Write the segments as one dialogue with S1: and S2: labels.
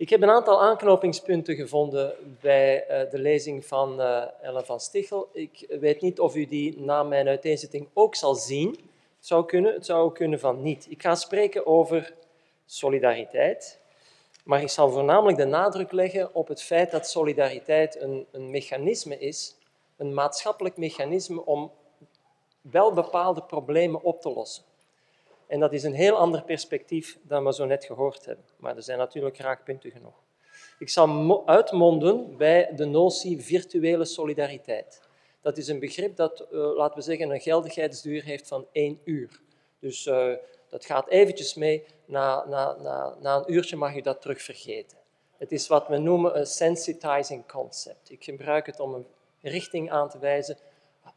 S1: Ik heb een aantal aanknopingspunten gevonden bij uh, de lezing van uh, Ellen van Stichel. Ik weet niet of u die na mijn uiteenzetting ook zal zien. Het zou kunnen, het zou ook kunnen van niet. Ik ga spreken over solidariteit, maar ik zal voornamelijk de nadruk leggen op het feit dat solidariteit een, een mechanisme is, een maatschappelijk mechanisme om wel bepaalde problemen op te lossen. En dat is een heel ander perspectief dan we zo net gehoord hebben. Maar er zijn natuurlijk raakpunten genoeg. Ik zal uitmonden bij de notie virtuele solidariteit. Dat is een begrip dat, uh, laten we zeggen, een geldigheidsduur heeft van één uur. Dus uh, dat gaat eventjes mee. Na, na, na, na een uurtje mag je dat terug vergeten. Het is wat we noemen een sensitizing concept. Ik gebruik het om een richting aan te wijzen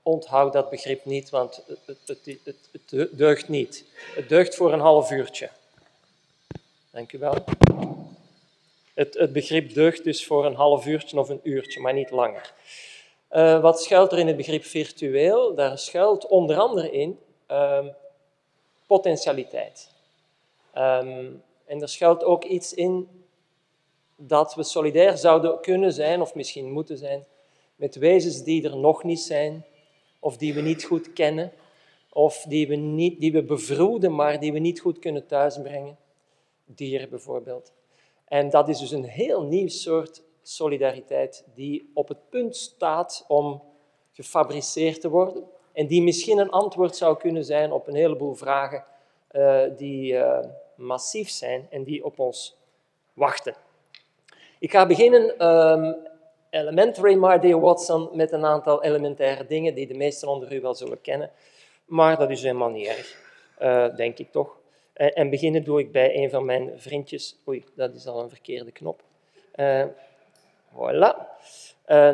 S1: Onthoud dat begrip niet, want het, het, het, het, deugt niet. Het deugt voor een half uurtje. Dank u wel. Het, het begrip deugt dus voor een half uurtje of een uurtje, maar niet langer. Uh, wat schuilt er in het begrip virtueel? Daar schuilt onder andere in um, potentialiteit. Um, en er schuilt ook iets in dat we solidair zouden kunnen zijn, of misschien moeten zijn, met wezens die er nog niet zijn, of die we niet goed kennen, of die we, niet, die we bevroeden, maar die we niet goed kunnen thuisbrengen. Dieren bijvoorbeeld. En dat is dus een heel nieuw soort solidariteit die op het punt staat om gefabriceerd te worden en die misschien een antwoord zou kunnen zijn op een heleboel vragen uh, die uh, massief zijn en die op ons wachten. Ik ga beginnen um, elementary my dear Watson met een aantal elementaire dingen die de meesten onder u wel zullen kennen. Maar dat is helemaal niet erg, uh, denk ik toch. Uh, en beginnen doe ik bij een van mijn vriendjes. Oei, dat is al een verkeerde knop. Uh, voilà.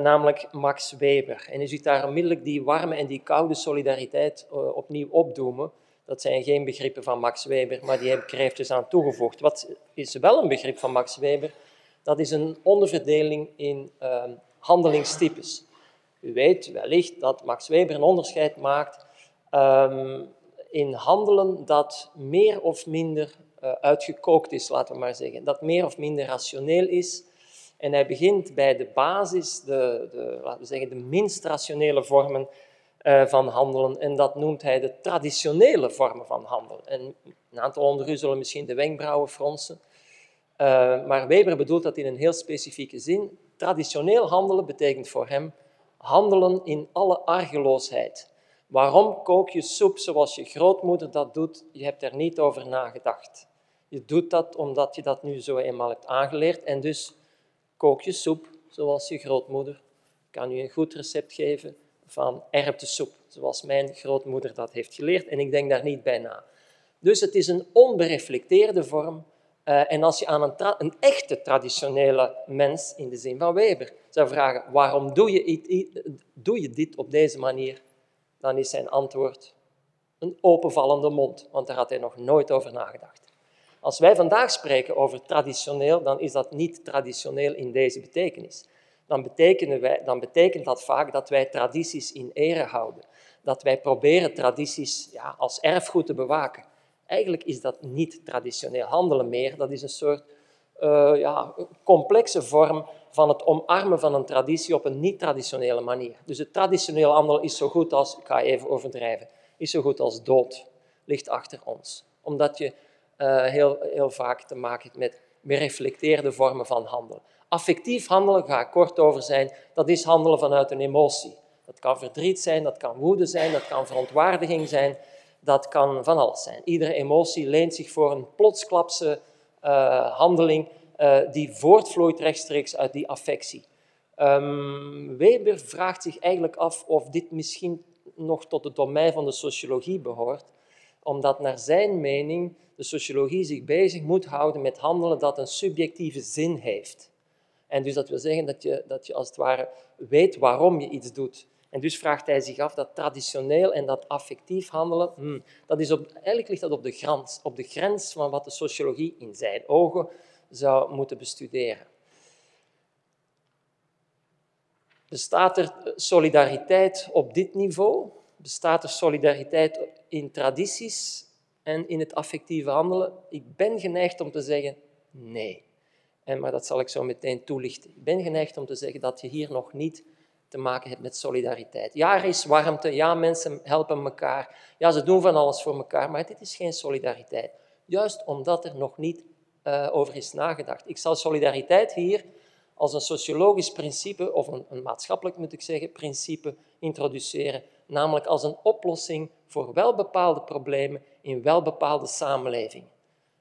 S1: namelijk Max Weber. En u ziet daar onmiddellijk die warme en die koude solidariteit opnieuw opdoemen. Dat zijn geen begrippen van Max Weber, maar die er eventjes aan toegevoegd. Wat is wel een begrip van Max Weber? Dat is een onderverdeling in uh, handelingstypes. U weet wellicht dat Max Weber een onderscheid maakt um, in handelen dat meer of minder uh, uitgekookt is, laten we maar zeggen. Dat meer of minder rationeel is. En hij begint bij de basis, de, de laten we zeggen, de minst rationele vormen uh, van handelen. En dat noemt hij de traditionele vormen van handelen. En een aantal onder u zullen misschien de wenkbrauwen fronsen. Uh, maar Weber bedoelt dat in een heel specifieke zin. Traditioneel handelen betekent voor hem handelen in alle argeloosheid. Waarom kook je soep zoals je grootmoeder dat doet? Je hebt er niet over nagedacht. Je doet dat omdat je dat nu zo eenmaal hebt aangeleerd en dus kook je soep zoals je grootmoeder. Ik kan u een goed recept geven van erwtensoep, zoals mijn grootmoeder dat heeft geleerd en ik denk daar niet bij na. Dus het is een onbereflecteerde vorm uh, en als je aan een, een, echte traditionele mens, in de zin van Weber, zou vragen waarom doe je, doe je dit op deze manier, dan is zijn antwoord een openvallende mond, want daar had hij nog nooit over nagedacht. Als wij vandaag spreken over traditioneel, dan is dat niet traditioneel in deze betekenis. Dan, wij, dan betekent dat vaak dat wij tradities in ere houden. Dat wij proberen tradities ja, als erfgoed te bewaken. Eigenlijk is dat niet traditioneel handelen meer. Dat is een soort uh, ja, complexe vorm van het omarmen van een traditie op een niet-traditionele manier. Dus het traditioneel handelen is zo goed als, ik ga even overdrijven, is zo goed als dood, ligt achter ons. Omdat je uh, heel, heel vaak te maken hebt met gereflecteerde vormen van handelen. Affectief handelen, ga ik kort over zijn, dat is handelen vanuit een emotie. Dat kan verdriet zijn, dat kan woede zijn, dat kan verontwaardiging zijn, dat kan van alles zijn. Iedere emotie leent zich voor een plotsklapse uh, handeling uh, die voortvloeit rechtstreeks uit die affectie. Um, Weber vraagt zich eigenlijk af of dit misschien nog tot het domein van de sociologie behoort, omdat naar zijn mening de sociologie zich bezig moet houden met handelen dat een subjectieve zin heeft. En dus dat wil zeggen dat je, dat je als het ware weet waarom je iets doet. En dus vraagt hij zich af dat traditioneel en dat affectief handelen, hmm, dat is op, eigenlijk ligt dat op de, grens, op de grens van wat de sociologie in zijn ogen zou moeten bestuderen. Bestaat er solidariteit op dit niveau? Bestaat er solidariteit in tradities en in het affectieve handelen? Ik ben geneigd om te zeggen nee. En, maar dat zal ik zo meteen toelichten. Ik ben geneigd om te zeggen dat je hier nog niet te maken hebt met solidariteit. Ja, er is warmte, ja, mensen helpen elkaar, ja, ze doen van alles voor elkaar, maar dit is geen solidariteit. Juist omdat er nog niet uh, over is nagedacht. Ik zal solidariteit hier als een sociologisch principe, of een, een maatschappelijk moet ik zeggen, principe introduceren, namelijk als een oplossing voor welbepaalde problemen in welbepaalde samenlevingen.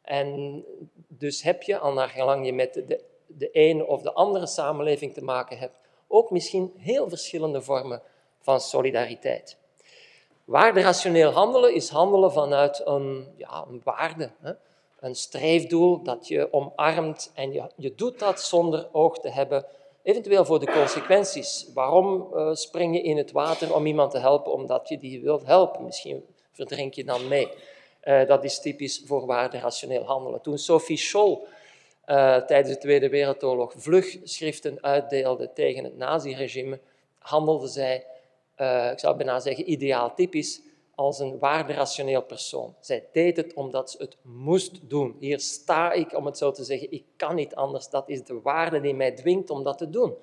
S1: En dus heb je, al naar gelang je met de, de ene of de andere samenleving te maken hebt, ook misschien heel verschillende vormen van solidariteit. Waarderationeel handelen is handelen vanuit een, ja, een waarde, hè? een streefdoel dat je omarmt en je, je doet dat zonder oog te hebben, eventueel voor de consequenties. Waarom uh, spring je in het water om iemand te helpen? Omdat je die wilt helpen. Misschien verdrink je dan mee. Uh, dat is typisch voor waarderationeel handelen. Toen Sophie Scholl uh, tijdens de Tweede Wereldoorlog vlugschriften uitdeelde tegen het naziregime, handelde zij, uh, ik zou bijna zeggen ideaaltypisch, als een waarderationeel persoon. Zij deed het omdat ze het moest doen. Hier sta ik, om het zo te zeggen, ik kan niet anders. Dat is de waarde die mij dwingt om dat te doen.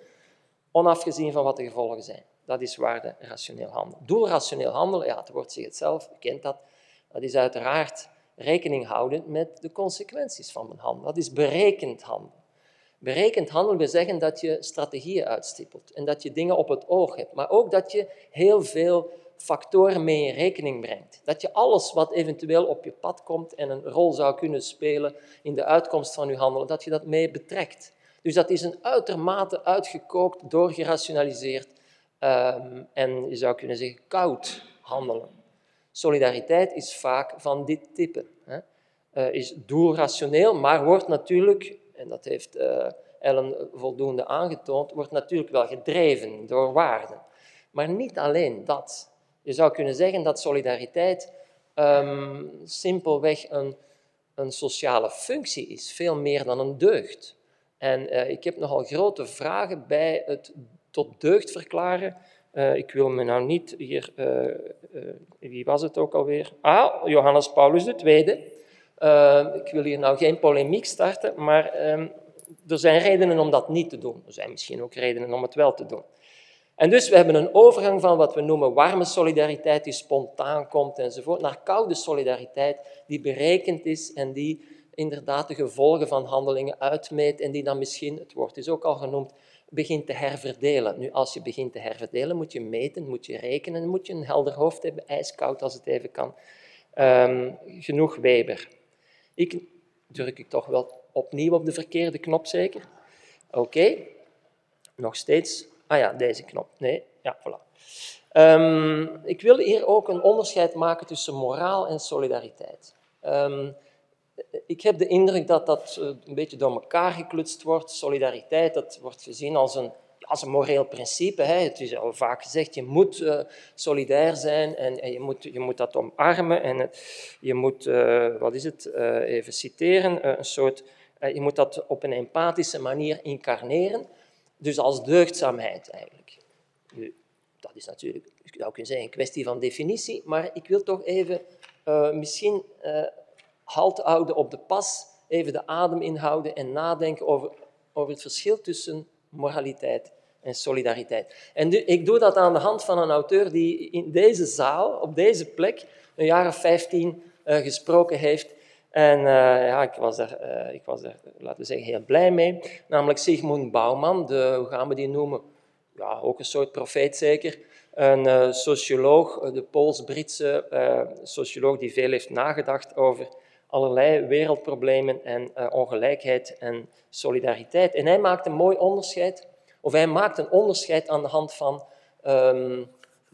S1: Onafgezien van wat de gevolgen zijn. Dat is waarderationeel handelen. Doelrationeel handelen, ja, het woord zegt het zelf, u kent dat. Dat is uiteraard rekening houden met de consequenties van mijn handelen. Dat is berekend handelen. Berekend handelen wil zeggen dat je strategieën uitstippelt en dat je dingen op het oog hebt, maar ook dat je heel veel factoren mee in rekening brengt. Dat je alles wat eventueel op je pad komt en een rol zou kunnen spelen in de uitkomst van je handelen, dat je dat mee betrekt. Dus dat is een uitermate uitgekookt, doorgerationaliseerd um, en je zou kunnen zeggen koud handelen. Solidariteit is vaak van dit type. Hè. Uh, is doelrationeel, maar wordt natuurlijk, en dat heeft uh, Ellen voldoende aangetoond, wordt natuurlijk wel gedreven door waarden. Maar niet alleen dat. Je zou kunnen zeggen dat solidariteit um, simpelweg een, een sociale functie is, veel meer dan een deugd. En uh, ik heb nogal grote vragen bij het tot deugd verklaren uh, ik wil me nou niet hier, uh, uh, wie was het ook alweer? Ah, Johannes Paulus II. ik wil hier nou geen polemiek starten, maar um, er zijn redenen om dat niet te doen. Er zijn misschien ook redenen om het wel te doen. En dus we hebben een overgang van wat we noemen warme solidariteit, die spontaan komt enzovoort, naar koude solidariteit, die berekend is en die inderdaad de gevolgen van handelingen uitmeet en die dan misschien, het woord is ook al genoemd, begint te herverdelen. Nu, als je begint te herverdelen, moet je meten, moet je rekenen, moet je een helder hoofd hebben, ijskoud als het even kan. Um, genoeg Weber. Ik druk ik toch wel opnieuw op de verkeerde knop, zeker? Oké. Nog steeds. Ah ja, deze knop. Nee, ja, voilà. Um, ik wil hier ook een onderscheid maken tussen moraal en solidariteit. Um, ik heb de indruk dat dat eh, een beetje door elkaar geklutst wordt. Solidariteit, dat wordt gezien als een, als een moreel principe. Hè. Het is al vaak gezegd, je moet uh, solidair zijn en, en, je, moet, je moet dat omarmen. En je moet, uh, wat is het, even citeren, een soort, je moet dat op een empathische manier incarneren. Dus als deugdzaamheid eigenlijk. Dat is natuurlijk, zou kunnen zeggen, een kwestie van definitie, maar ik wil toch even misschien halt houden op de pas, even de adem inhouden en nadenken over, over het verschil tussen moraliteit en solidariteit. En ik doe dat aan de hand van een auteur die in deze zaal, op deze plek, een jaar of vijftien uh, gesproken heeft. En uh, ja, ik was, er, uh, ik was er, laten we zeggen, heel blij mee. Namelijk Sigmund Bauman, de, hoe gaan we die noemen? Ja, ook een soort profeet zeker. Een socioloog, de Pools-Britse socioloog die veel heeft nagedacht over allerlei wereldproblemen en uh, ongelijkheid en solidariteit. En hij maakt een mooi onderscheid, of hij maakt een onderscheid aan de hand van um,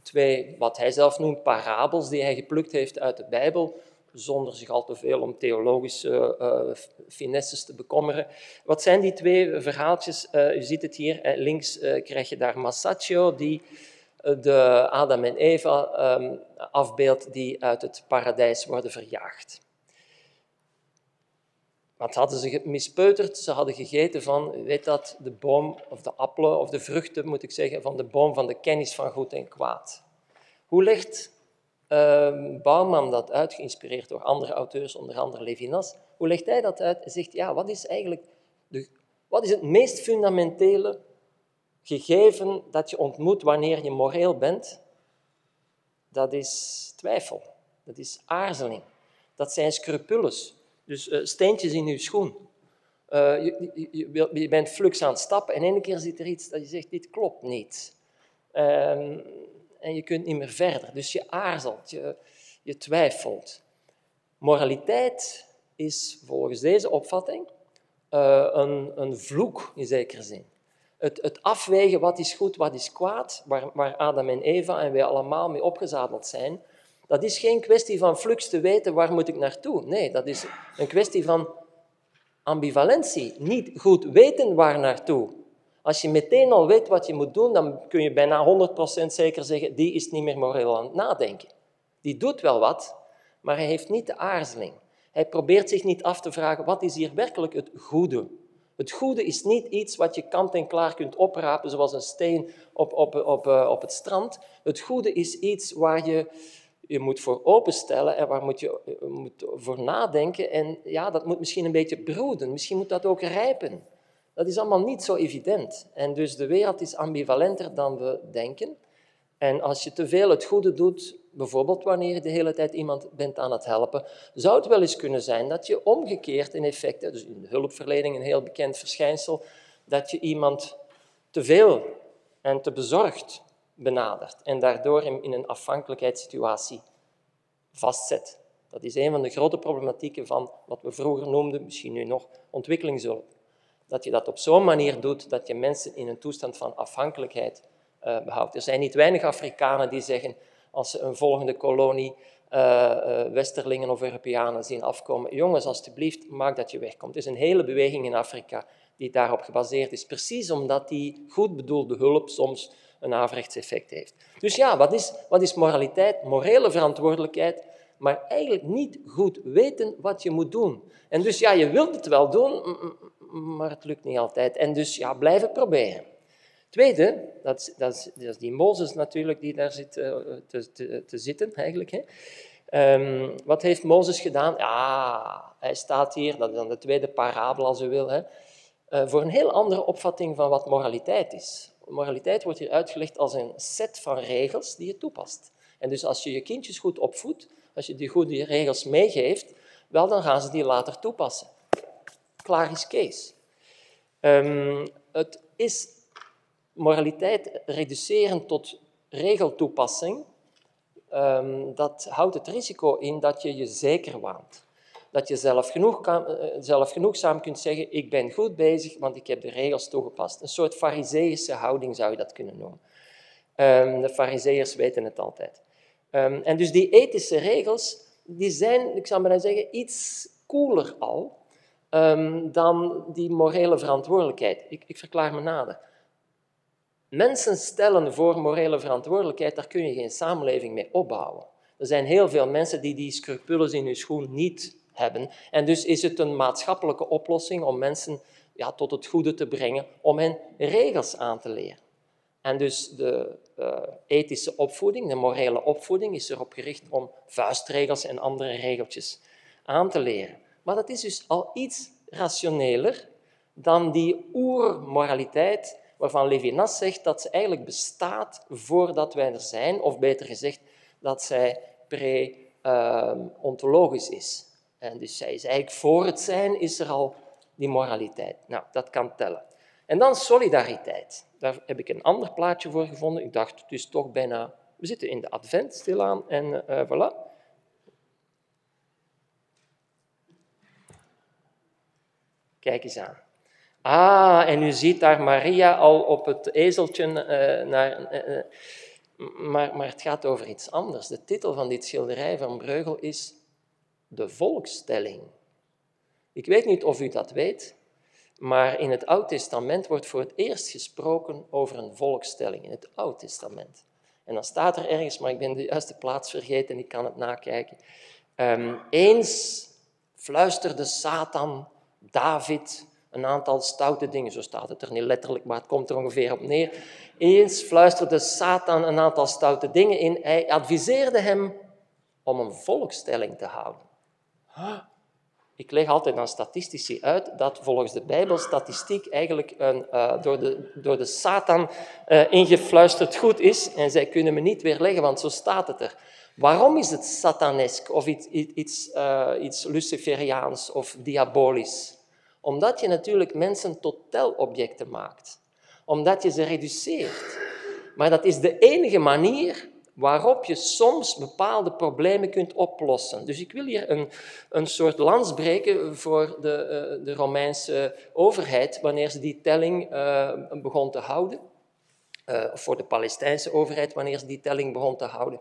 S1: twee, wat hij zelf noemt, parabels die hij geplukt heeft uit de Bijbel, zonder zich al te veel om theologische uh, finesses te bekommeren. Wat zijn die twee verhaaltjes? Uh, u ziet het hier, links krijg je daar Masaccio, die de Adam en Eva um, afbeeldt die uit het paradijs worden verjaagd. Wat hadden ze mispeuterd? Ze hadden gegeten van, weet dat, de boom, of de appelen, of de vruchten, moet ik zeggen, van de boom van de kennis van goed en kwaad. Hoe legt uh, Bouwman dat uit, geïnspireerd door andere auteurs, onder andere Levinas, hoe legt hij dat uit? Hij zegt, ja, wat is eigenlijk de, Wat is het meest fundamentele gegeven dat je ontmoet wanneer je moreel bent? Dat is twijfel. Dat is aarzeling. Dat zijn scrupules. Dus uh, steentjes in je schoen. Uh, je, je, je, bent flux aan het stappen en één keer zit er iets dat je zegt, dit klopt niet. Um, en je kunt niet meer verder. Dus je aarzelt, je, je twijfelt. Moraliteit is volgens deze opvatting uh, een, een vloek in zekere zin. Het, het, afwegen wat is goed, wat is kwaad, waar, waar Adam en Eva en wij allemaal mee opgezadeld zijn, dat is geen kwestie van flux te weten waar moet ik naartoe. Nee, dat is een kwestie van ambivalentie. Niet goed weten waar naartoe. Als je meteen al weet wat je moet doen, dan kun je bijna 100% zeker zeggen, die is niet meer moreel aan het nadenken. Die doet wel wat, maar hij heeft niet de aarzeling. Hij probeert zich niet af te vragen, wat is hier werkelijk het goede? Het goede is niet iets wat je kant en klaar kunt oprapen, zoals een steen op, op, op, eh, op het strand. Het goede is iets waar je je moet voor openstellen en waar moet je eh, moet voor nadenken. En ja, dat moet misschien een beetje broeden, misschien moet dat ook rijpen. Dat is allemaal niet zo evident. En dus de wereld is ambivalenter dan we denken. En als je te veel het goede doet, bijvoorbeeld wanneer je de hele tijd iemand bent aan het helpen, zou het wel eens kunnen zijn dat je omgekeerd in effect, dus in de hulpverlening een heel bekend verschijnsel, dat je iemand te veel en te bezorgd benadert en daardoor hem in een afhankelijkheidssituatie vastzet. Dat is een van de grote problematieken van wat we vroeger noemden, misschien nu nog, ontwikkelingshulp. Dat je dat op zo'n manier doet dat je mensen in een toestand van afhankelijkheid uh, behoudt. Er zijn niet weinig Afrikanen die zeggen, als ze een volgende kolonie uh, uh, Westerlingen of Europeanen zien afkomen, jongens, alstublieft, maak dat je wegkomt. Er is een hele beweging in Afrika die daarop gebaseerd is, precies omdat die goed bedoelde hulp soms een averechts effect heeft. Dus ja, wat is, wat is moraliteit? Morele verantwoordelijkheid, maar eigenlijk niet goed weten wat je moet doen. En dus ja, je wilt het wel doen, maar het lukt niet altijd. En dus ja, blijven proberen. Tweede, dat is, dat is, dat is die Mozes natuurlijk die daar zit uh, te, te, te, zitten eigenlijk. Hè. Um, wat heeft Mozes gedaan? Ja, hij staat hier, dat is dan de tweede parabel als u wil, hè, uh, voor een heel andere opvatting van wat moraliteit is. Moraliteit wordt hier uitgelegd als een set van regels die je toepast. En dus als je je kindjes goed opvoedt, als je die goede regels meegeeft, wel, dan gaan ze die later toepassen. Klaar is Kees. Um, het is moraliteit reduceren tot regeltoepassing. Um, dat houdt het risico in dat je je zeker waant. Dat je zelf, genoeg kan, uh, zelf genoegzaam kunt zeggen, ik ben goed bezig, want ik heb de regels toegepast. Een soort fariseïsche houding zou je dat kunnen noemen. Um, de fariseërs weten het altijd. Um, en dus die ethische regels, die zijn, ik zou maar zeggen, iets koeler al um, dan die morele verantwoordelijkheid. Ik, ik verklaar me nader. Mensen stellen voor morele verantwoordelijkheid, daar kun je geen samenleving mee opbouwen. Er zijn heel veel mensen die die scrupules in hun schoen niet hebben. En dus is het een maatschappelijke oplossing om mensen ja, tot het goede te brengen, om hen regels aan te leren. En dus de uh, ethische opvoeding, de morele opvoeding, is erop gericht om vuistregels en andere regeltjes aan te leren. Maar dat is dus al iets rationeler dan die oermoraliteit waarvan Levinas zegt dat ze eigenlijk bestaat voordat wij er zijn, of beter gezegd, dat zij pre-ontologisch is. En dus zij is eigenlijk voor het zijn, is er al die moraliteit. Nou, dat kan tellen. En dan solidariteit. Daar heb ik een ander plaatje voor gevonden. Ik dacht, het is toch bijna... We zitten in de advent stilaan en uh, voilà. Kijk eens aan. Ah, en u ziet daar Maria al op het ezeltje uh, naar... Uh, maar, maar het gaat over iets anders. De titel van dit schilderij van Breugel is De Volkstelling. Ik weet niet of u dat weet, maar in het Oud Testament wordt voor het eerst gesproken over een volkstelling. In het Oud Testament. En dan staat er ergens, maar ik ben de juiste plaats vergeten en ik kan het nakijken. Um, eens fluisterde Satan David een aantal stoute dingen. Zo staat het er niet letterlijk, maar het komt er ongeveer op neer. Eens fluisterde Satan een aantal stoute dingen in. Hij adviseerde hem om een volkstelling te houden. Ik leg altijd aan statistici uit dat volgens de Bijbel statistiek eigenlijk een uh, door, de, door de Satan uh, ingefluisterd goed is. En zij kunnen me niet weerleggen, want zo staat het er. Waarom is het satanesk of iets, iets, uh, iets luciferiaans of diabolisch? Omdat je natuurlijk mensen tot telobjecten maakt. Omdat je ze reduceert. Maar dat is de enige manier waarop je soms bepaalde problemen kunt oplossen. Dus ik wil hier een, een soort lans breken voor de, uh, de Romeinse overheid wanneer ze die telling uh, begon te houden. Uh, of voor de Palestijnse overheid wanneer ze die telling begon te houden.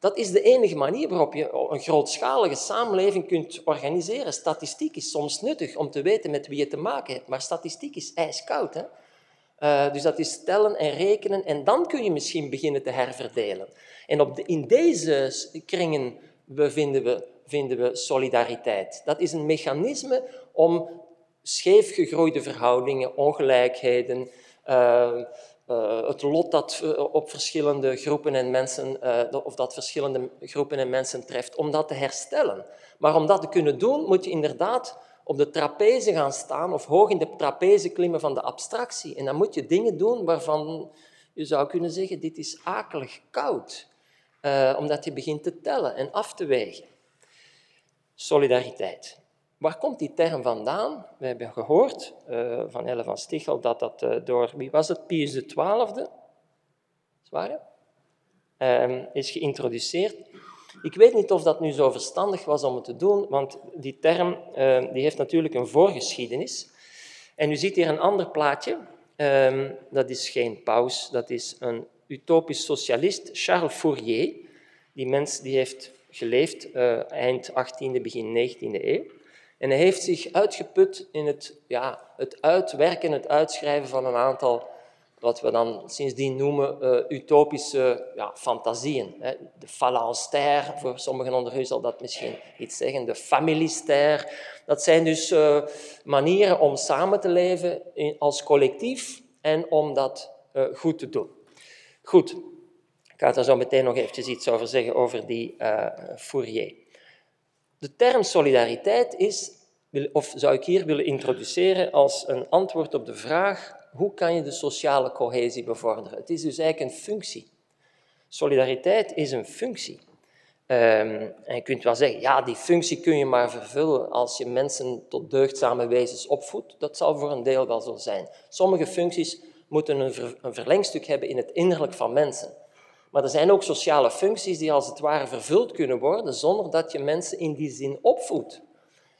S1: Dat is de enige manier waarop je een grootschalige samenleving kunt organiseren. Statistiek is soms nuttig om te weten met wie je te maken hebt, maar statistiek is ijskoud. Hè? Uh, dus dat is tellen en rekenen en dan kun je misschien beginnen te herverdelen. En op de, in deze kringen vinden we, vinden we solidariteit. Dat is een mechanisme om scheef gegroeide verhoudingen, ongelijkheden, uh, uh, het lot dat op verschillende groepen en mensen, of dat verschillende groepen en mensen treft, om dat te herstellen. Maar om dat te kunnen doen, moet je inderdaad op de trapeze gaan staan of hoog in de trapeze klimmen van de abstractie. En dan moet je dingen doen waarvan je zou kunnen zeggen, dit is akelig koud. Uh, omdat je begint te tellen en af te wegen. Solidariteit. Waar komt die term vandaan? We hebben gehoord uh, van Elle van Stichel dat dat uh, door, wie was het, Pius XII, Zware? is geïntroduceerd. Ik weet niet of dat nu zo verstandig was om het te doen, want die term uh, die heeft natuurlijk een voorgeschiedenis. En u ziet hier een ander plaatje. Uh, dat is geen paus, dat is een utopisch socialist, Charles Fourier. Die mens die heeft geleefd uh, eind 18e, begin 19e eeuw. En hij heeft zich uitgeput in het, ja, het uitwerken, het uitschrijven van een aantal wat we dan sindsdien noemen uh, utopische ja, fantasieën. Hè. De phalanstère, voor sommigen onder u zal dat misschien iets zeggen, de familistère. Dat zijn dus uh, manieren om samen te leven als collectief en om dat uh, goed te doen. Goed, ik ga daar zo meteen nog eventjes iets over zeggen, over die Fourier. De term solidariteit is, of zou ik hier willen introduceren als een antwoord op de vraag hoe kan je de sociale cohesie bevorderen? Het is dus eigenlijk een functie. Solidariteit is een functie. Um, en je kunt wel zeggen, ja, die functie kun je maar vervullen als je mensen tot deugdzame wezens opvoedt. Dat zal voor een deel wel zo zijn. Sommige functies moeten een, een verlengstuk hebben in het innerlijk van mensen. Maar er zijn ook sociale functies die als het ware vervuld kunnen worden zonder dat je mensen in die zin opvoedt.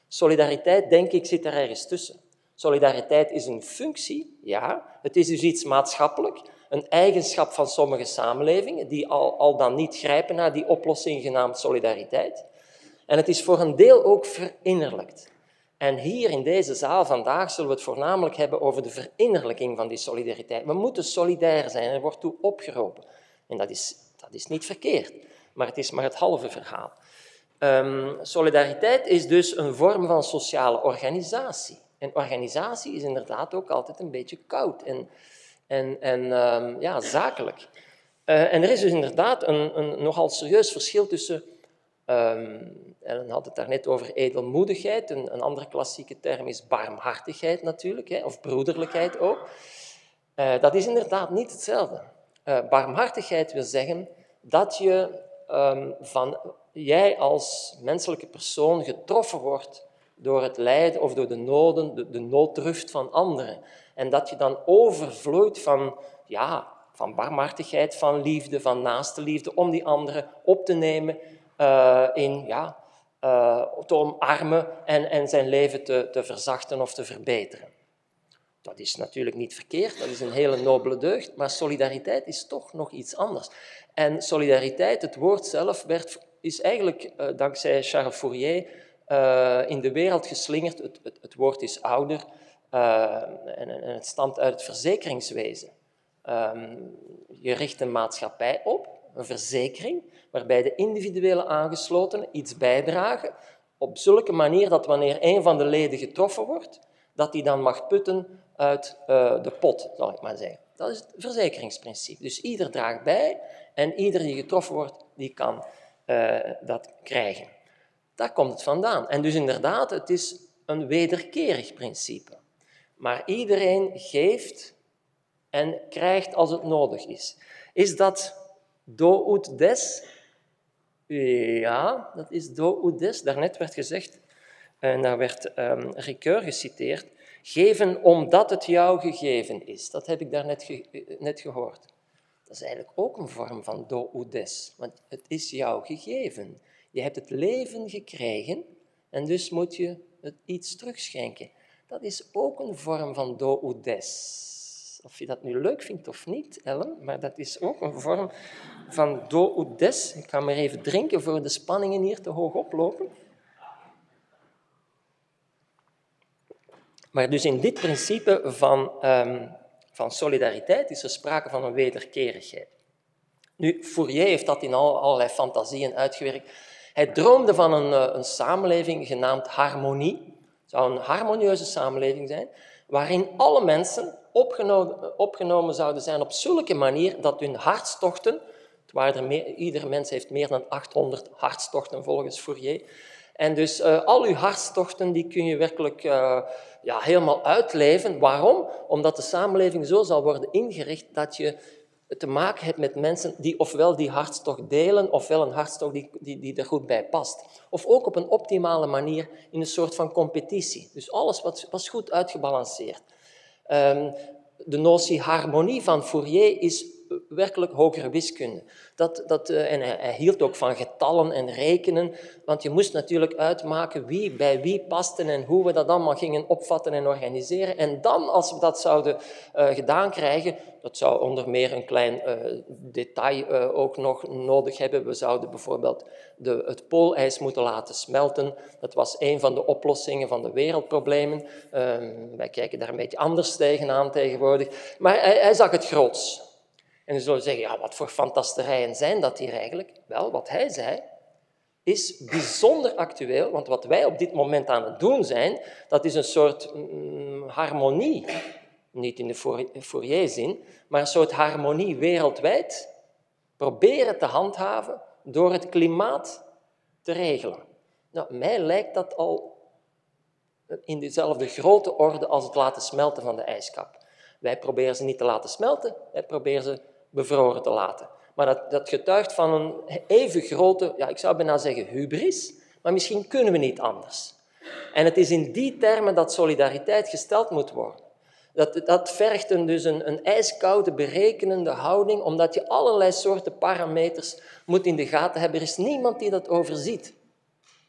S1: Solidariteit, denk ik, zit er ergens tussen. Solidariteit is een functie, ja. Het is dus iets maatschappelijk, een eigenschap van sommige samenlevingen, die al, al dan niet grijpen naar die oplossing genaamd solidariteit. En het is voor een deel ook verinnerlijkt. En hier in deze zaal vandaag zullen we het voornamelijk hebben over de verinnerlijking van die solidariteit. We moeten solidair zijn, er wordt toe opgeroepen. En dat is, dat is niet verkeerd, maar het is maar het halve verhaal. Um, solidariteit is dus een vorm van sociale organisatie. En organisatie is inderdaad ook altijd een beetje koud en, en, en um, ja, zakelijk. Uh, en er is dus inderdaad een, een nogal serieus verschil tussen, um, Ellen had het daarnet over edelmoedigheid, een, een andere klassieke term is barmhartigheid natuurlijk, hè, of broederlijkheid ook. Uh, dat is inderdaad niet hetzelfde. Uh, barmhartigheid wil zeggen dat je um, van, jij als menselijke persoon getroffen wordt door het lijden of door de noden, de, de nooddruft van anderen. En dat je dan overvloeit van, ja, van barmhartigheid, van liefde, van naaste liefde, om die anderen op te nemen, uh, in, ja, uh, te omarmen en, en zijn leven te, te verzachten of te verbeteren. Dat is natuurlijk niet verkeerd, dat is een hele nobele deugd, maar solidariteit is toch nog iets anders. En solidariteit, het woord zelf, werd, is eigenlijk uh, dankzij Charles Fourier uh, in de wereld geslingerd. Het, het, het woord is ouder uh, en, en, het stamt uit het verzekeringswezen. Um, je richt een maatschappij op, een verzekering, waarbij de individuele aangeslotenen iets bijdragen op zulke manier dat wanneer een van de leden getroffen wordt, dat die dan mag putten uit uh, de pot, zal ik maar zeggen. Dat is het verzekeringsprincipe. Dus ieder draagt bij en ieder die getroffen wordt, die kan dat krijgen. Daar komt het vandaan. En dus inderdaad, het is een wederkerig principe. Maar iedereen geeft en krijgt als het nodig is. Is dat do ut des? Ja, dat is do ut des. Daarnet werd gezegd, en daar werd um, Ricoeur geciteerd, geven omdat het jou gegeven is. Dat heb ik daarnet ge net gehoord. Dat is eigenlijk ook een vorm van do ut des, want het is jou gegeven. Je hebt het leven gekregen en dus moet je het iets terugschenken. Dat is ook een vorm van do ut des. Of je dat nu leuk vindt of niet, Ellen, maar dat is ook een vorm van do ut des. Ik ga maar even drinken voor de spanningen hier te hoog oplopen. Maar dus in dit principe van, um, van solidariteit is er sprake van een wederkerigheid. Nu, Fourier heeft dat in al, allerlei fantasieën uitgewerkt. Hij droomde van een, eh, een samenleving genaamd harmonie. Het zou een harmonieuze samenleving zijn, waarin alle mensen opgenomen, opgenomen zouden zijn op zulke manier dat hun hartstochten, het er meer, iedere mens heeft meer dan 800 hartstochten volgens Fourier, en dus uh, al uw hartstochten die kun je werkelijk uh, ja, helemaal uitleven. Waarom? Omdat de samenleving zo zal worden ingericht dat je te maken hebt met mensen die ofwel die hartstocht delen, ofwel een hartstocht die, die, die er goed bij past. Of ook op een optimale manier in een soort van competitie. Dus alles wat, was goed uitgebalanceerd. Um, de notie harmonie van Fourier is werkelijk hogere wiskunde. Dat, dat, uh, en hij, hield ook van getallen en rekenen, want je moest natuurlijk uitmaken wie bij wie paste en hoe we dat allemaal gingen opvatten en organiseren. En dan, als we dat zouden uh, gedaan krijgen, dat zou onder meer een klein uh, detail ook nog nodig hebben. We zouden bijvoorbeeld de, het poolijs moeten laten smelten. Dat was een van de oplossingen van de wereldproblemen. Ehm, wij kijken daar een beetje anders tegenaan tegenwoordig. Maar hij, hij zag het groots. En je zou zeggen, ja, wat voor fantasterijen zijn dat hier eigenlijk? Wel, wat hij zei, is bijzonder actueel, want wat wij op dit moment aan het doen zijn, dat is een soort mm, harmonie, niet in de Fourier-zin, maar een soort harmonie wereldwijd, proberen te handhaven door het klimaat te regelen. Nou, mij lijkt dat al in dezelfde grote orde als het laten smelten van de ijskap. Wij proberen ze niet te laten smelten, wij proberen ze bevroren te laten. Maar dat, dat getuigt van een even grote, ja, ik zou bijna zeggen hubris, maar misschien kunnen we niet anders. En het is in die termen dat solidariteit gesteld moet worden. Dat, dat vergt een, dus een, een ijskoude, berekenende houding, omdat je allerlei soorten parameters moet in de gaten hebben. Er is niemand die dat overziet.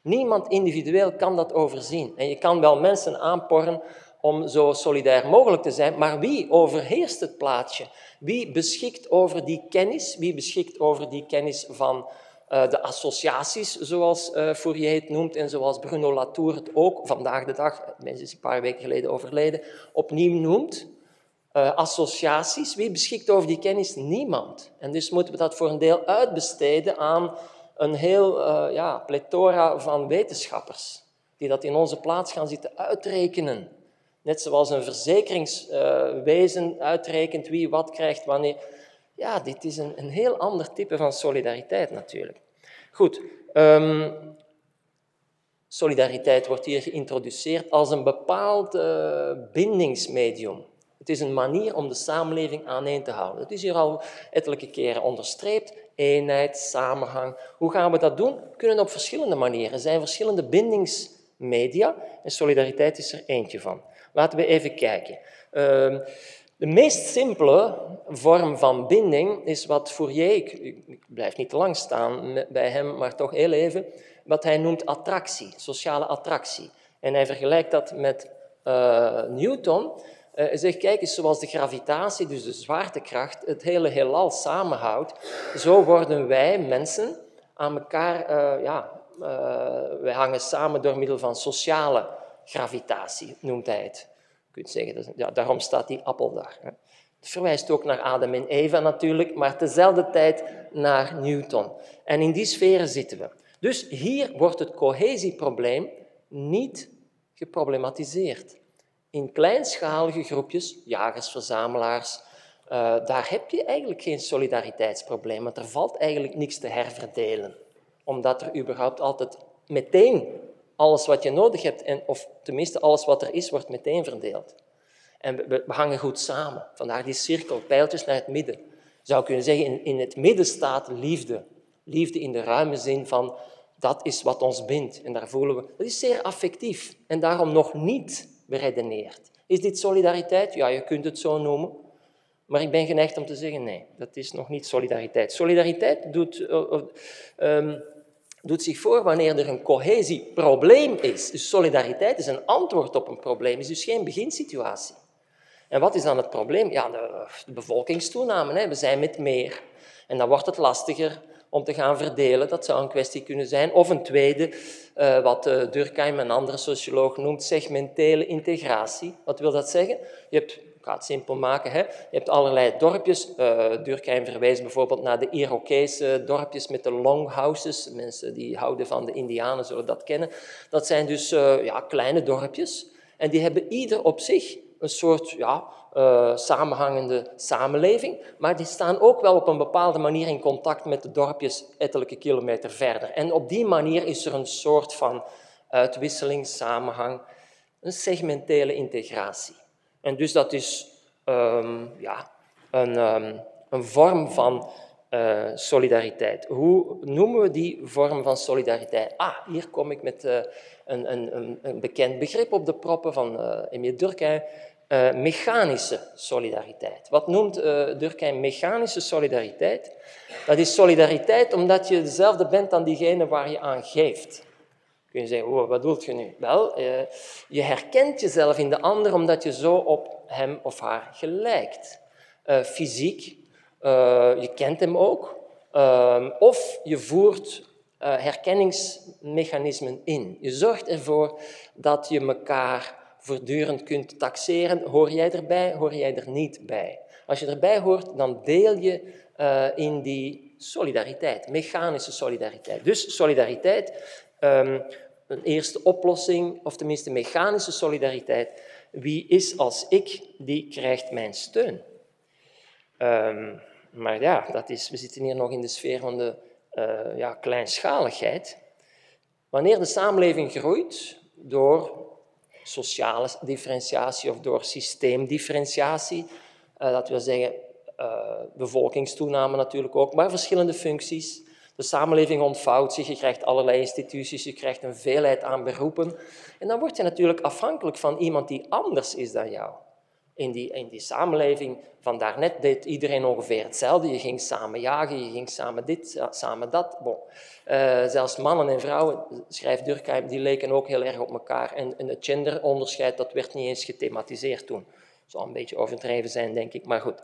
S1: Niemand individueel kan dat overzien. En je kan wel mensen aanporren om zo solidair mogelijk te zijn, maar wie overheerst het plaatje? Wie beschikt over die kennis? Wie beschikt over die kennis van uh, de associaties, zoals uh, Fourier het noemt en zoals Bruno Latour het ook vandaag de dag, mensen is een paar weken geleden overleden, opnieuw noemt? Uh, associaties, wie beschikt over die kennis? Niemand. En dus moeten we dat voor een deel uitbesteden aan een heel ja, plethora van wetenschappers, die dat in onze plaats gaan zitten uitrekenen. Net zoals een verzekeringswezen uitrekent wie wat krijgt wanneer. Ja, dit is een, een heel ander type van solidariteit natuurlijk. Goed, um, solidariteit wordt hier geïntroduceerd als een bepaald uh, bindingsmedium. Het is een manier om de samenleving aaneen te houden. Het is hier al ettelijke keren onderstreept. Eenheid, samenhang. Hoe gaan we dat doen? Kunnen op verschillende manieren. Er zijn verschillende bindingsmedia en solidariteit is er eentje van. Laten we even kijken. Ehm, de meest simpele vorm van binding is wat Fourier, ik, ik, blijf niet te lang staan bij hem, maar toch heel even, wat hij noemt attractie, sociale attractie. En hij vergelijkt dat met uh, Newton. Uh, hij zegt, kijk zoals de gravitatie, dus de zwaartekracht, het hele heelal samenhoudt, zo worden wij, mensen, aan elkaar, uh, ja, wij hangen samen door middel van sociale gravitatie, noemt hij het. Je zeggen, ja, daarom staat die appel daar. Het verwijst ook naar Adam en Eva natuurlijk, maar tezelfde tijd naar Newton. En in die sferen zitten we. Dus hier wordt het cohesieprobleem niet geproblematiseerd. In kleinschalige groepjes, jagers, verzamelaars, uh, daar heb je eigenlijk geen solidariteitsprobleem, want er valt eigenlijk niks te herverdelen, omdat er überhaupt altijd meteen alles wat je nodig hebt, en, of tenminste alles wat er is, wordt meteen verdeeld. En we, hangen goed samen. Vandaar die cirkel, pijltjes naar het midden. Zou kunnen zeggen, in, in het midden staat liefde. Liefde in de ruime zin van, dat is wat ons bindt. En daar voelen we, dat is zeer affectief. En daarom nog niet beredeneerd. Is dit solidariteit? Ja, je kunt het zo noemen. Maar ik ben geneigd om te zeggen, nee, dat is nog niet solidariteit. Solidariteit doet, uh, um, doet zich voor wanneer er een cohesieprobleem is. Dus solidariteit is een antwoord op een probleem, is dus geen beginsituatie. En wat is dan het probleem? Ja, de, bevolkingstoename. Hè. We zijn met meer. En dan wordt het lastiger om te gaan verdelen. Dat zou een kwestie kunnen zijn. Of een tweede, uh, wat uh, Durkheim, een andere socioloog, noemt segmentele integratie. Wat wil dat zeggen? Je hebt ga het simpel maken. Hè. Je hebt allerlei dorpjes. Uh, Durkheim verwijst bijvoorbeeld naar de Irokese dorpjes met de longhouses. Mensen die houden van de Indianen zullen dat kennen. Dat zijn dus uh, ja, kleine dorpjes. En die hebben ieder op zich een soort ja, uh, samenhangende samenleving. Maar die staan ook wel op een bepaalde manier in contact met de dorpjes ettelijke kilometer verder. En op die manier is er een soort van uitwisseling, samenhang, een segmentele integratie. En dus dat is um, ja, een, um, een, vorm van uh, solidariteit. Hoe noemen we die vorm van solidariteit? Ah, hier kom ik met uh, een, een, een, bekend begrip op de proppen van uh, Emile Durkheim. mechanische solidariteit. Wat noemt Durkheim mechanische solidariteit? Dat is solidariteit omdat je dezelfde bent dan diegene waar je aan geeft je zeggen, wat bedoelt je nu? Wel, eh, je herkent jezelf in de ander omdat je zo op hem of haar gelijkt. Uh, fysiek, uh, je kent hem ook. Uh, of je voert herkenningsmechanismen in. Je zorgt ervoor dat je elkaar voortdurend kunt taxeren. Hoor jij erbij, hoor jij er niet bij? Als je erbij hoort, dan deel je in die solidariteit, mechanische solidariteit. Dus solidariteit um, een eerste oplossing, of tenminste mechanische solidariteit. Wie is als ik, die krijgt mijn steun. Um, maar ja, dat is, we zitten hier nog in de sfeer van de uh, ja, kleinschaligheid. Wanneer de samenleving groeit door sociale differentiatie of door systeemdifferentiatie, uh, dat wil zeggen uh, bevolkingstoename natuurlijk ook, maar verschillende functies, de samenleving ontvouwt zich, je krijgt allerlei instituties, je krijgt een veelheid aan beroepen. En dan word je natuurlijk afhankelijk van iemand die anders is dan jou. In die, in die samenleving van daarnet deed iedereen ongeveer hetzelfde. Je ging samen jagen, je ging samen dit, samen dat. Bon. Uh, zelfs mannen en vrouwen, schrijft Durkheim, die leken ook heel erg op elkaar. En, en het genderonderscheid, dat werd niet eens gethematiseerd toen. Zou een beetje overdreven zijn, denk ik, maar goed.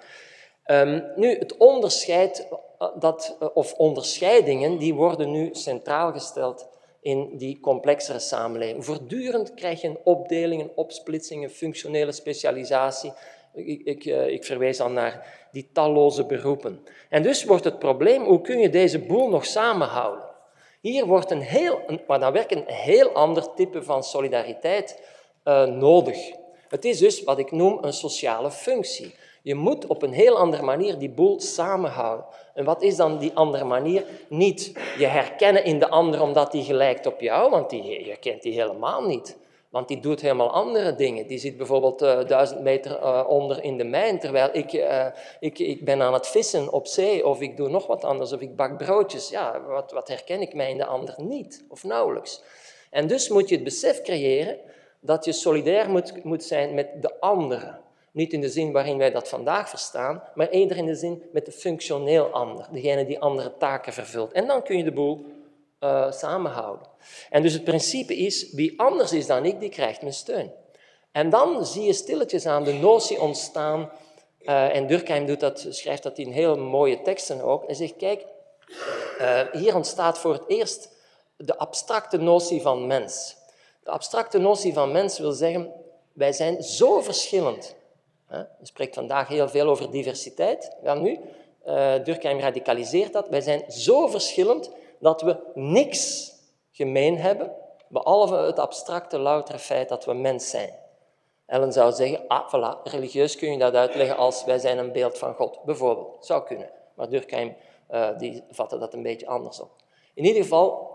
S1: Um, nu, het onderscheid eh, dat, eh, of onderscheidingen, die worden nu centraal gesteld in die complexere samenleving. Voortdurend krijg je een opdeling, een opsplitsing, een functionele specialisatie. Ik, ik, eh, ik verwijs dan naar die talloze beroepen. En dus wordt het probleem, hoe kun je deze boel nog samenhouden? Hier wordt een heel, maar dan werkt een heel ander type van solidariteit nodig. Het is dus wat ik noem een sociale functie. Je moet op een heel andere manier die boel samenhouden. En wat is dan die andere manier? Niet je herkennen in de ander omdat die gelijkt op jou, want die, je kent die helemaal niet. Want die doet helemaal andere dingen. Die zit bijvoorbeeld uh, duizend meter uh, onder in de mijn, terwijl ik, uh, ik, ik ben aan het vissen op zee, of ik doe nog wat anders, of ik bak broodjes. Ja, wat, wat herken ik mij in de ander niet, of nauwelijks. En dus moet je het besef creëren dat je solidair moet, moet zijn met de anderen. Niet in de zin waarin wij dat vandaag verstaan, maar eerder in de zin met de functioneel ander, degene die andere taken vervult. En dan kun je de boel uh, samenhouden. En dus het principe is, wie anders is dan ik, die krijgt mijn steun. En dan zie je stilletjes aan de notie ontstaan, uh, en Durkheim doet dat, schrijft dat in heel mooie teksten ook, en zegt, kijk, uh, hier ontstaat voor het eerst de abstracte notie van mens. De abstracte notie van mens wil zeggen, wij zijn zo verschillend je spreekt vandaag heel veel over diversiteit. Wel nu, uh, Durkheim radicaliseert dat. Wij zijn zo verschillend dat we niks gemeen hebben, behalve het abstracte, loutere feit dat we mens zijn. Ellen zou zeggen, ah, voilà, religieus kun je dat uitleggen als wij zijn een beeld van God, bijvoorbeeld. Zou kunnen. Maar Durkheim uh, die vatte dat een beetje anders op. In ieder geval,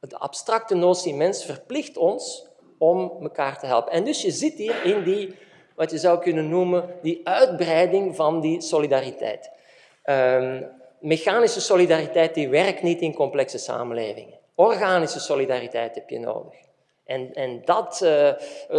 S1: de abstracte notie mens verplicht ons om elkaar te helpen. En dus je zit hier in die, wat je zou kunnen noemen, die uitbreiding van die solidariteit. Um, mechanische solidariteit die werkt niet in complexe samenlevingen. Organische solidariteit heb je nodig. En, en dat, uh,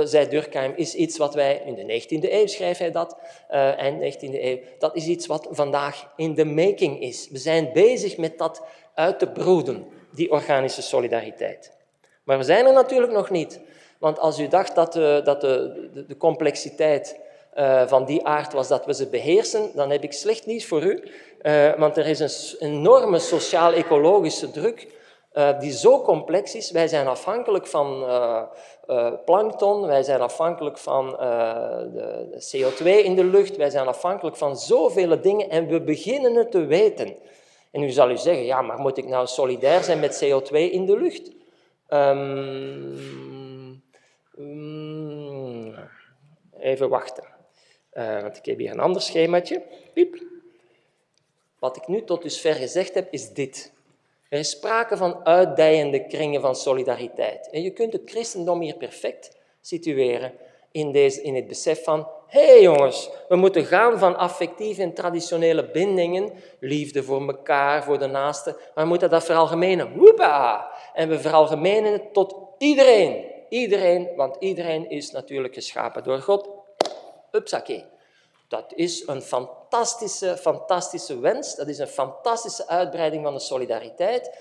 S1: zei Durkheim, is iets wat wij in de 19e eeuw, schrijft hij dat, uh, eind 19e eeuw, dat is iets wat vandaag in de making is. We zijn bezig met dat uit te broeden, die organische solidariteit. Maar we zijn er natuurlijk nog niet. Want als u dacht dat de, dat de, de, de complexiteit uh, van die aard was dat we ze beheersen, dan heb ik slecht nieuws voor u. Uh, want er is een enorme sociaal-ecologische druk die zo complex is. Wij zijn afhankelijk van plankton, wij zijn afhankelijk van de, de CO2 in de lucht, wij zijn afhankelijk van zoveel dingen en we beginnen het te weten. En nu zal u zeggen, ja, maar moet ik nou solidair zijn met CO2 in de lucht? Um, even wachten. Uh, want ik heb hier een ander schemaatje. Piep. Wat ik nu tot dusver gezegd heb, is dit. Er is sprake van uitdijende kringen van solidariteit. En je kunt het christendom hier perfect situeren in, deze, in het besef van hé hey jongens, we moeten gaan van affectieve en traditionele bindingen, liefde voor elkaar, voor de naaste, maar we moeten dat veralgemenen. Woepa! En we veralgemenen het tot iedereen. Iedereen, want iedereen is natuurlijk geschapen door God. Upsake. Dat is een fantastische, fantastische wens. Dat is een fantastische uitbreiding van de solidariteit.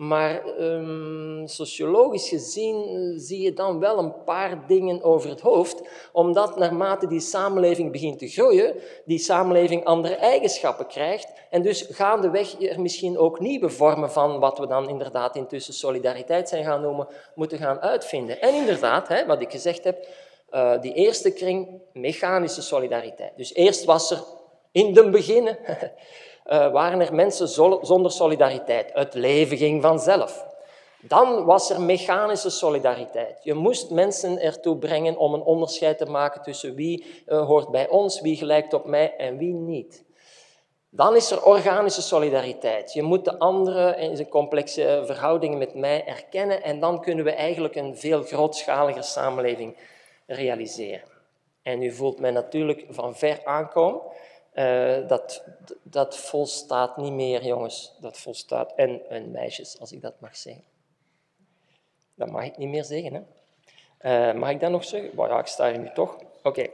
S1: Maar um, sociologisch gezien zie je dan wel een paar dingen over het hoofd, omdat naarmate die samenleving begint te groeien, die samenleving andere eigenschappen krijgt en dus gaandeweg er misschien ook nieuwe vormen van wat we dan inderdaad intussen solidariteit zijn gaan noemen, moeten gaan uitvinden. En inderdaad, hè, wat ik gezegd heb, uh, die eerste kring, mechanische solidariteit. Dus eerst was er in de beginnen uh, waren er mensen zonder solidariteit. Het leven ging vanzelf. Dan was er mechanische solidariteit. Je moest mensen ertoe brengen om een onderscheid te maken tussen wie uh, hoort bij ons, wie gelijkt op mij en wie niet. Dan is er organische solidariteit. Je moet de andere in zijn complexe verhoudingen met mij erkennen en dan kunnen we eigenlijk een veel grootschaliger samenleving realiseren. En u voelt mij natuurlijk van ver aankomen. Uh, dat, dat volstaat niet meer, jongens. Dat volstaat. En, en meisjes, als ik dat mag zeggen. Dat mag ik niet meer zeggen, hè. Uh, mag ik dat nog zeggen? Ja, ik sta hier nu toch. Oké.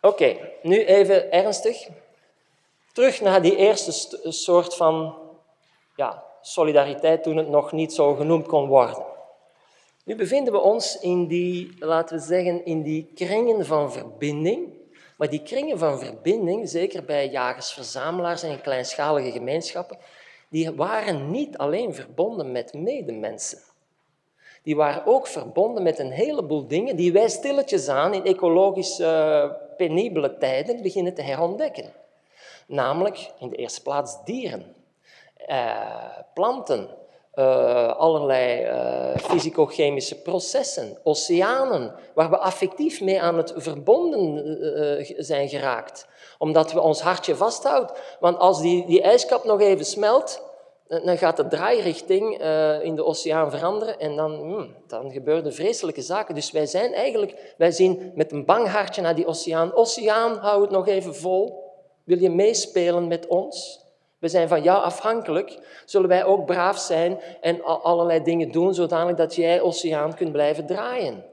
S1: Oké, nu even ernstig. Terug naar die eerste soort van ja, solidariteit toen het nog niet zo genoemd kon worden. Nu bevinden we ons in die, laten we zeggen, in die kringen van verbinding maar die kringen van verbinding, zeker bij jagers-verzamelaars en kleinschalige gemeenschappen, die waren niet alleen verbonden met medemensen. Die waren ook verbonden met een heleboel dingen die wij stilletjes aan in ecologisch uh, penibele tijden beginnen te herontdekken. Namelijk in de eerste plaats dieren, uh, planten, uh, allerlei uh, fysico-chemische processen, oceanen, waar we affectief mee aan het verbonden uh, zijn geraakt. Omdat we ons hartje vasthoudt. Want als die, die ijskap nog even smelt, dan gaat de draairichting in de oceaan veranderen en dan, hmm, dan gebeuren vreselijke zaken. Dus wij zijn eigenlijk, wij zien met een bang hartje naar die oceaan. Oceaan, hou het nog even vol. Wil je meespelen met ons? We zijn van jou afhankelijk. Zullen wij ook braaf zijn en allerlei dingen doen, zodanig dat jij oceaan kunt blijven draaien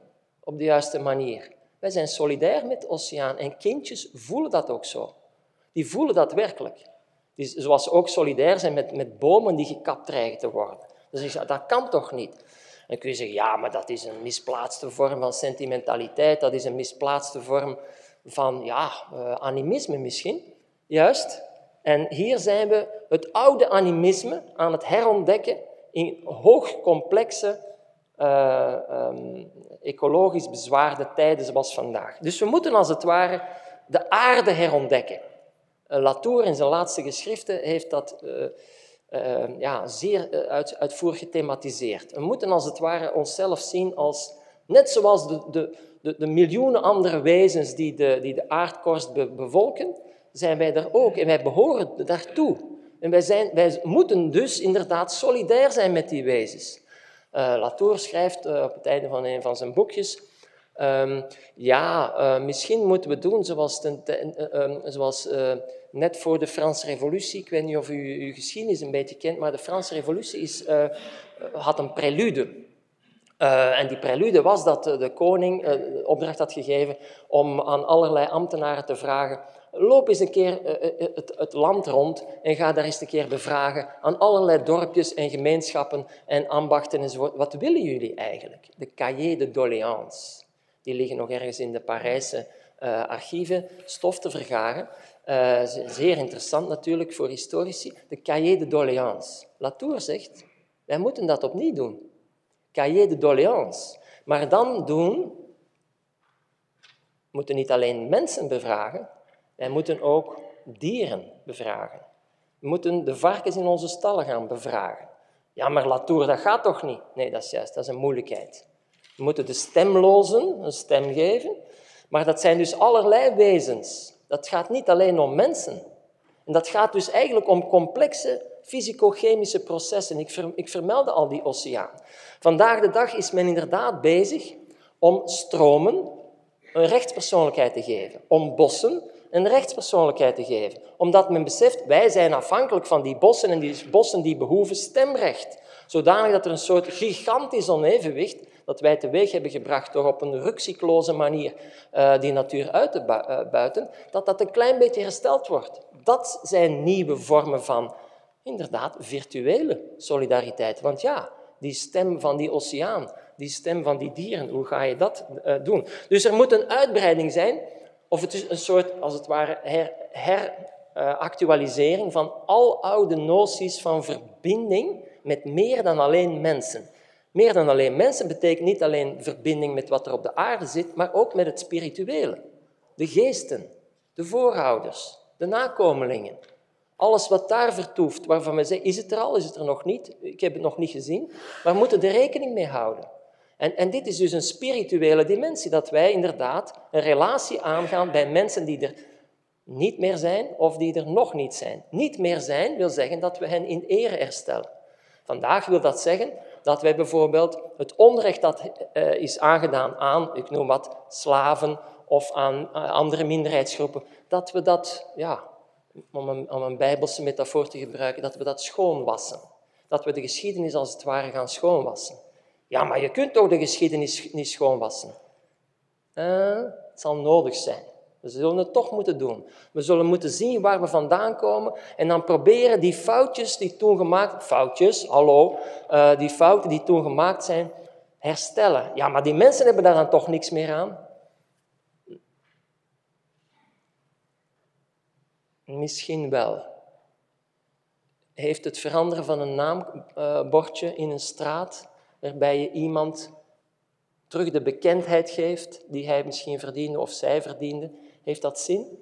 S1: op de juiste manier. Wij zijn solidair met de oceaan en kindjes voelen dat ook zo. Die voelen dat werkelijk. Die, zoals ze ook solidair zijn met, met bomen die gekapt dreigen te worden. Dus dat kan toch niet? Dan kun je zeggen, ja, maar dat is een misplaatste vorm van sentimentaliteit, dat is een misplaatste vorm van ja, uh, animisme misschien. Juist, en hier zijn we het oude animisme aan het herontdekken in hoogcomplexe, uh, ecologisch bezwaarde tijden zoals vandaag. Dus we moeten als het ware de aarde herontdekken. Uh, Latour in zijn laatste geschriften heeft dat uh, ja, zeer uit, uitvoerig gethematiseerd. We moeten als het ware onszelf zien als, net zoals de, de, de, de miljoenen andere wezens die de, die de aardkorst be, bevolken, zijn wij er ook en wij behoren daartoe. En wij, zijn, wij moeten dus inderdaad solidair zijn met die wezens. Uh, Latour schrijft uh, op het einde van een van zijn boekjes Um, ja, uh, misschien moeten we doen zoals, ten, uh, net voor de Franse Revolutie. Ik weet niet of u uw geschiedenis een beetje kent, maar de Franse Revolutie is, had een prelude. en die prelude was dat de koning de opdracht had gegeven om aan allerlei ambtenaren te vragen loop eens een keer het, het, land rond en ga daar eens een keer bevragen aan allerlei dorpjes en gemeenschappen en ambachten enzovoort. Wat willen jullie eigenlijk? De cahier de doléance. Die liggen nog ergens in de Parijse archieven, stof te vergaren. Zeer interessant natuurlijk voor historici. De cahier de doléance. Latour zegt, wij moeten dat opnieuw doen. Cahier de doléance. Maar dan doen, we moeten niet alleen mensen bevragen, wij moeten ook dieren bevragen. We moeten de varkens in onze stallen gaan bevragen. Ja, maar Latour, dat gaat toch niet? Nee, dat is juist, dat is een moeilijkheid. We moeten de stemlozen een stem geven, maar dat zijn dus allerlei wezens. Dat gaat niet alleen om mensen. En dat gaat dus eigenlijk om complexe fysico-chemische processen. Ik, ik vermeldde al die oceaan. Vandaag de dag is men inderdaad bezig om stromen een rechtspersoonlijkheid te geven, om bossen een rechtspersoonlijkheid te geven. Omdat men beseft, wij zijn afhankelijk van die bossen en die bossen die behoeven stemrecht. Zodanig dat er een soort gigantisch onevenwicht dat wij teweeg hebben gebracht door op een rukcyclose manier uh, die natuur uit te uh, buiten, dat dat een klein beetje hersteld wordt. Dat zijn nieuwe vormen van, inderdaad, virtuele solidariteit. Want ja, die stem van die oceaan, die stem van die dieren, hoe ga je dat uh, doen? Dus er moet een uitbreiding zijn, of het is een soort, als het ware, heractualisering her, van al oude noties van verbinding met meer dan alleen mensen. Meer dan alleen mensen betekent niet alleen verbinding met wat er op de aarde zit, maar ook met het spirituele. De geesten, de voorouders, de nakomelingen. Alles wat daar vertoeft, waarvan we zeggen, is het er al, is het er nog niet? Ik heb het nog niet gezien. Maar we moeten er rekening mee houden. En, en dit is dus een spirituele dimensie, dat wij inderdaad een relatie aangaan bij mensen die er niet meer zijn of die er nog niet zijn. Niet meer zijn wil zeggen dat we hen in ere herstellen. Vandaag wil dat zeggen dat wij bijvoorbeeld het onrecht dat uh, is aangedaan aan, ik noem wat, slaven of aan uh, andere minderheidsgroepen, dat we dat, ja, om een, om een bijbelse metafoor te gebruiken, dat we dat schoonwassen. Dat we de geschiedenis als het ware gaan schoonwassen. Ja, maar je kunt toch de geschiedenis niet schoonwassen? Uh, het zal nodig zijn. We zullen het toch moeten doen. We zullen moeten zien waar we vandaan komen en dan proberen die foutjes die toen gemaakt foutjes, hallo, uh, die fouten die toen gemaakt zijn, herstellen. Ja, maar die mensen hebben daar dan toch niks meer aan. Misschien wel. Heeft het veranderen van een naambordje in een straat, waarbij je iemand terug de bekendheid geeft die hij misschien verdiende of zij verdiende, heeft dat zin?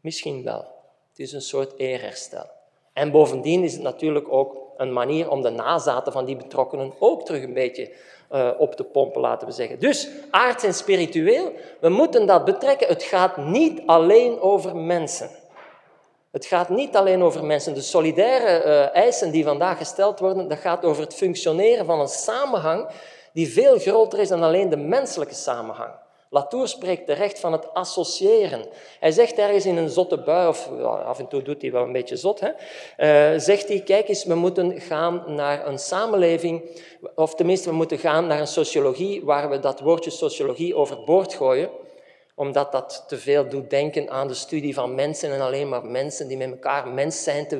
S1: Misschien wel. Het is een soort eerherstel. En bovendien is het natuurlijk ook een manier om de nazaten van die betrokkenen ook terug een beetje uh, op te pompen, laten we zeggen. Dus aards en spiritueel, we moeten dat betrekken. Het gaat niet alleen over mensen. Het gaat niet alleen over mensen. De solidaire uh, eisen die vandaag gesteld worden, dat gaat over het functioneren van een samenhang die veel groter is dan alleen de menselijke samenhang. Latour spreekt terecht van het associëren. Hij zegt ergens in een zotte bui, of af en toe doet hij wel een beetje zot, hè, uh, zegt hij, kijk eens, we moeten gaan naar een samenleving, of tenminste, we moeten gaan naar een sociologie waar we dat woordje sociologie overboord gooien, omdat dat te veel doet denken aan de studie van mensen en alleen maar mensen die met elkaar mens zijn. Te...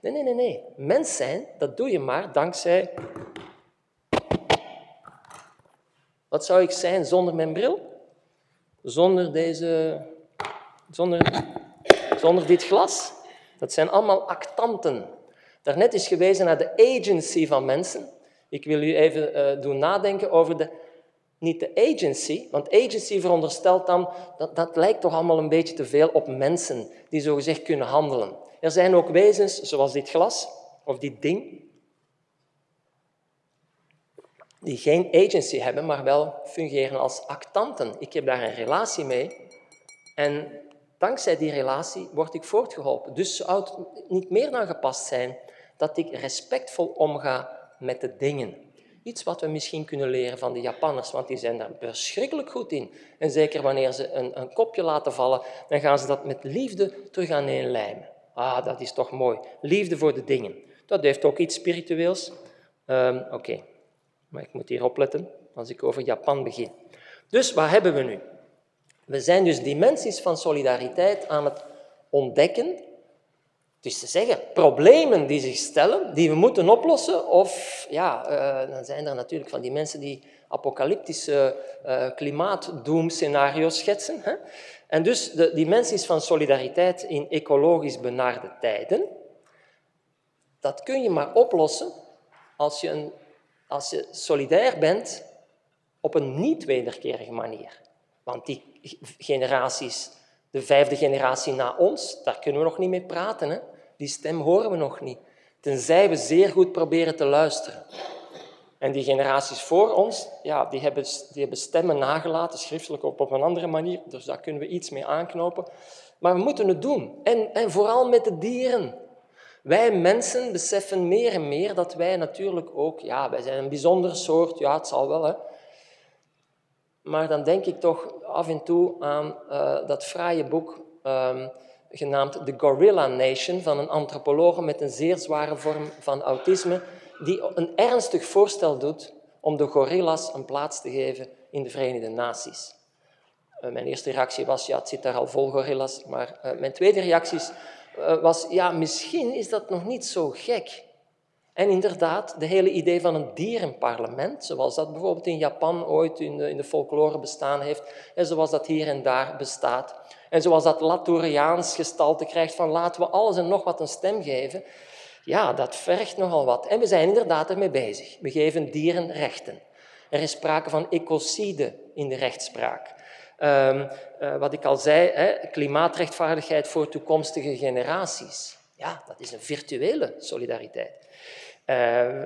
S1: Nee, nee, nee, nee. Mens zijn, dat doe je maar dankzij Wat zou ik zijn zonder mijn bril? Zonder, deze, zonder, zonder dit glas? Dat zijn allemaal actanten. Daarnet is gewezen naar de agency van mensen. Ik wil u even uh, doen nadenken over de, niet de agency, want agency veronderstelt dan, dat, dat lijkt toch allemaal een beetje te veel op mensen die zogezegd kunnen handelen. Er zijn ook wezens, zoals dit glas of dit ding, die geen agency hebben, maar wel fungeren als actanten. Ik heb daar een relatie mee en dankzij die relatie word ik voortgeholpen. Dus zou het niet meer dan gepast zijn dat ik respectvol omga met de dingen. Iets wat we misschien kunnen leren van de Japanners, want die zijn daar verschrikkelijk goed in. En zeker wanneer ze een, een kopje laten vallen, dan gaan ze dat met liefde terug aan een lijmen. Ah, dat is toch mooi. Liefde voor de dingen. Dat heeft ook iets spiritueels. Um, Oké, maar ik moet hier opletten als ik over Japan begin. Dus wat hebben we nu? We zijn dus dimensies van solidariteit aan het ontdekken. Dus te zeggen, problemen die zich stellen, die we moeten oplossen. Of ja, uh, dan zijn er natuurlijk van die mensen die apocalyptische uh, klimaatdoemscenario's schetsen. Hè? En dus de dimensies van solidariteit in ecologisch benarde tijden, dat kun je maar oplossen als je, een, als je solidair bent op een niet-wederkerige manier. Want die generaties, de vijfde generatie na ons, daar kunnen we nog niet mee praten. Hè? Die stem horen we nog niet. Tenzij we zeer goed proberen te luisteren. En die generaties voor ons, ja, die, hebben, die hebben stemmen nagelaten, schriftelijk of op een andere manier. Dus daar kunnen we iets mee aanknopen. Maar we moeten het doen. En, en vooral met de dieren. Wij mensen beseffen meer en meer dat wij natuurlijk ook, ja, wij zijn een bijzondere soort, ja, het zal wel, hè. Maar dan denk ik toch af en toe aan uh, dat fraaie boek um, genaamd The Gorilla Nation van een antropoloog met een zeer zware vorm van autisme, die een ernstig voorstel doet om de gorillas een plaats te geven in de Verenigde Naties. Uh, mijn eerste reactie was, ja, het zit daar al vol gorillas. Maar uh, mijn tweede reactie was, ja, misschien is dat nog niet zo gek. En inderdaad, de hele idee van een dierenparlement, zoals dat bijvoorbeeld in Japan ooit in de, in de folklore bestaan heeft, en zoals dat hier en daar bestaat, en zoals dat Laturiaans gestalte krijgt van laten we alles en nog wat een stem geven, ja, dat vergt nogal wat. En we zijn inderdaad ermee bezig. We geven dieren rechten. Er is sprake van ecocide in de rechtspraak. Um, uh, wat ik al zei, hè, klimaatrechtvaardigheid voor toekomstige generaties. Ja, dat is een virtuele solidariteit. Uh,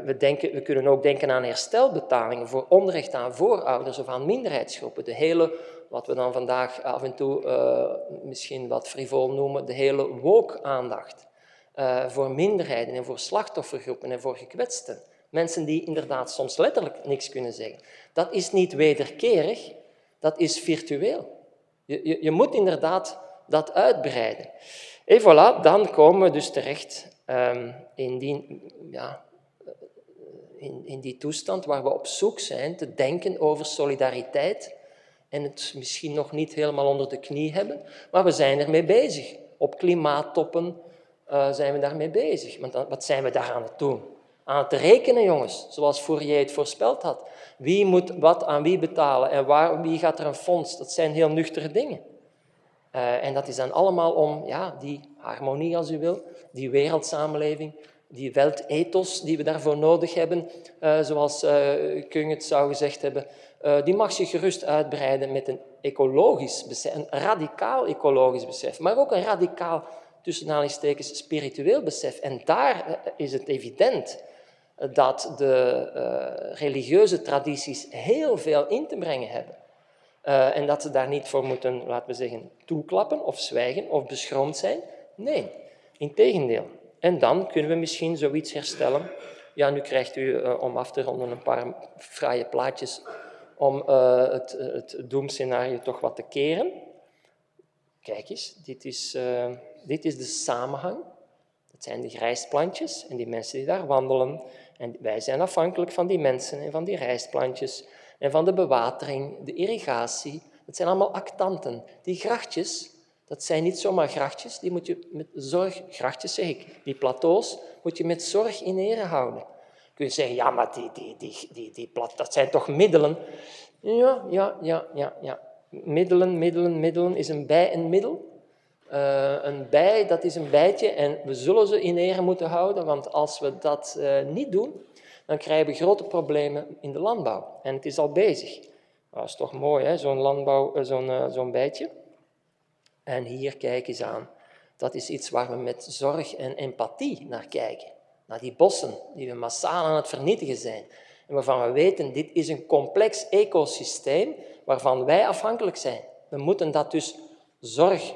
S1: we, denken, we kunnen ook denken aan herstelbetalingen voor onrecht aan voorouders of aan minderheidsgroepen. De hele, wat we dan vandaag af en toe uh, misschien wat frivol noemen, de hele woke-aandacht. Uh, voor minderheden en voor slachtoffergroepen en voor gekwetsten. Mensen die inderdaad soms letterlijk niks kunnen zeggen. Dat is niet wederkerig, dat is virtueel. Je, je, je moet inderdaad dat uitbreiden. En voilà, dan komen we dus terecht um, in, die, ja, in, in die toestand waar we op zoek zijn te denken over solidariteit en het misschien nog niet helemaal onder de knie hebben, maar we zijn ermee bezig. Op klimaattoppen uh, zijn we daarmee bezig. Want wat zijn we daar aan het doen? Aan het rekenen, jongens, zoals Fourier het voorspeld had. Wie moet wat aan wie betalen en waar, wie gaat er een fonds? Dat zijn heel nuchtere dingen. Uh, en dat is dan allemaal om ja, die harmonie, als u wil, die wereldsamenleving, die weltethos die we daarvoor nodig hebben, uh, zoals uh, Kung het zou gezegd hebben, uh, die mag zich gerust uitbreiden met een ecologisch besef, een radicaal ecologisch besef, maar ook een radicaal, tussen aanhalingstekens, spiritueel besef. En daar is het evident dat de religieuze tradities heel veel in te brengen hebben. En dat ze daar niet voor moeten, laten we zeggen, toeklappen of zwijgen of beschroomd zijn. Nee, integendeel. En dan kunnen we misschien zoiets herstellen. Ja, nu krijgt u om af te ronden een paar fraaie plaatjes om uh, het, het doemscenario toch wat te keren. Kijk eens, dit is, dit is de samenhang. Dat zijn de rijstplantjes en die mensen die daar wandelen. En wij zijn afhankelijk van die mensen en van die rijstplantjes en van de bewatering, de irrigatie. Dat zijn allemaal actanten. Die grachtjes, dat zijn niet zomaar grachtjes, die moet je met zorg, grachtjes zeg ik, die plateaus moet je met zorg in ere houden. Kun je zeggen, ja, maar die, die, die, die, die plat, dat zijn toch middelen? Ja, ja, ja, ja, ja. Middelen, middelen, middelen is een bij een middel. Uh, een bij, dat is een bijtje en we zullen ze in ere moeten houden, want als we dat uh, niet doen, dan krijgen we grote problemen in de landbouw. En het is al bezig. Dat is toch mooi, zo'n landbouw, eh, zo'n zo'n bijtje. En hier kijk eens aan. Dat is iets waar we met zorg en empathie naar kijken. Naar die bossen die we massaal aan het vernietigen zijn. En waarvan we weten, dit is een complex ecosysteem waarvan wij afhankelijk zijn. We moeten dat dus zorg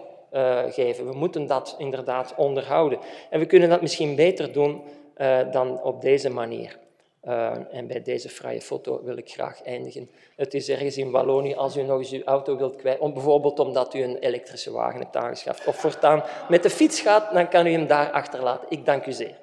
S1: geven. We moeten dat inderdaad onderhouden. En we kunnen dat misschien beter doen dan op deze manier. Uh, en bij deze fraaie foto wil ik graag eindigen. Het is ergens in Wallonië, als u nog eens uw auto wilt kwijt, om, bijvoorbeeld omdat u een elektrische wagen hebt aangeschaft, of voortaan met de fiets gaat, dan kan u hem daar achterlaten. Ik dank u zeer.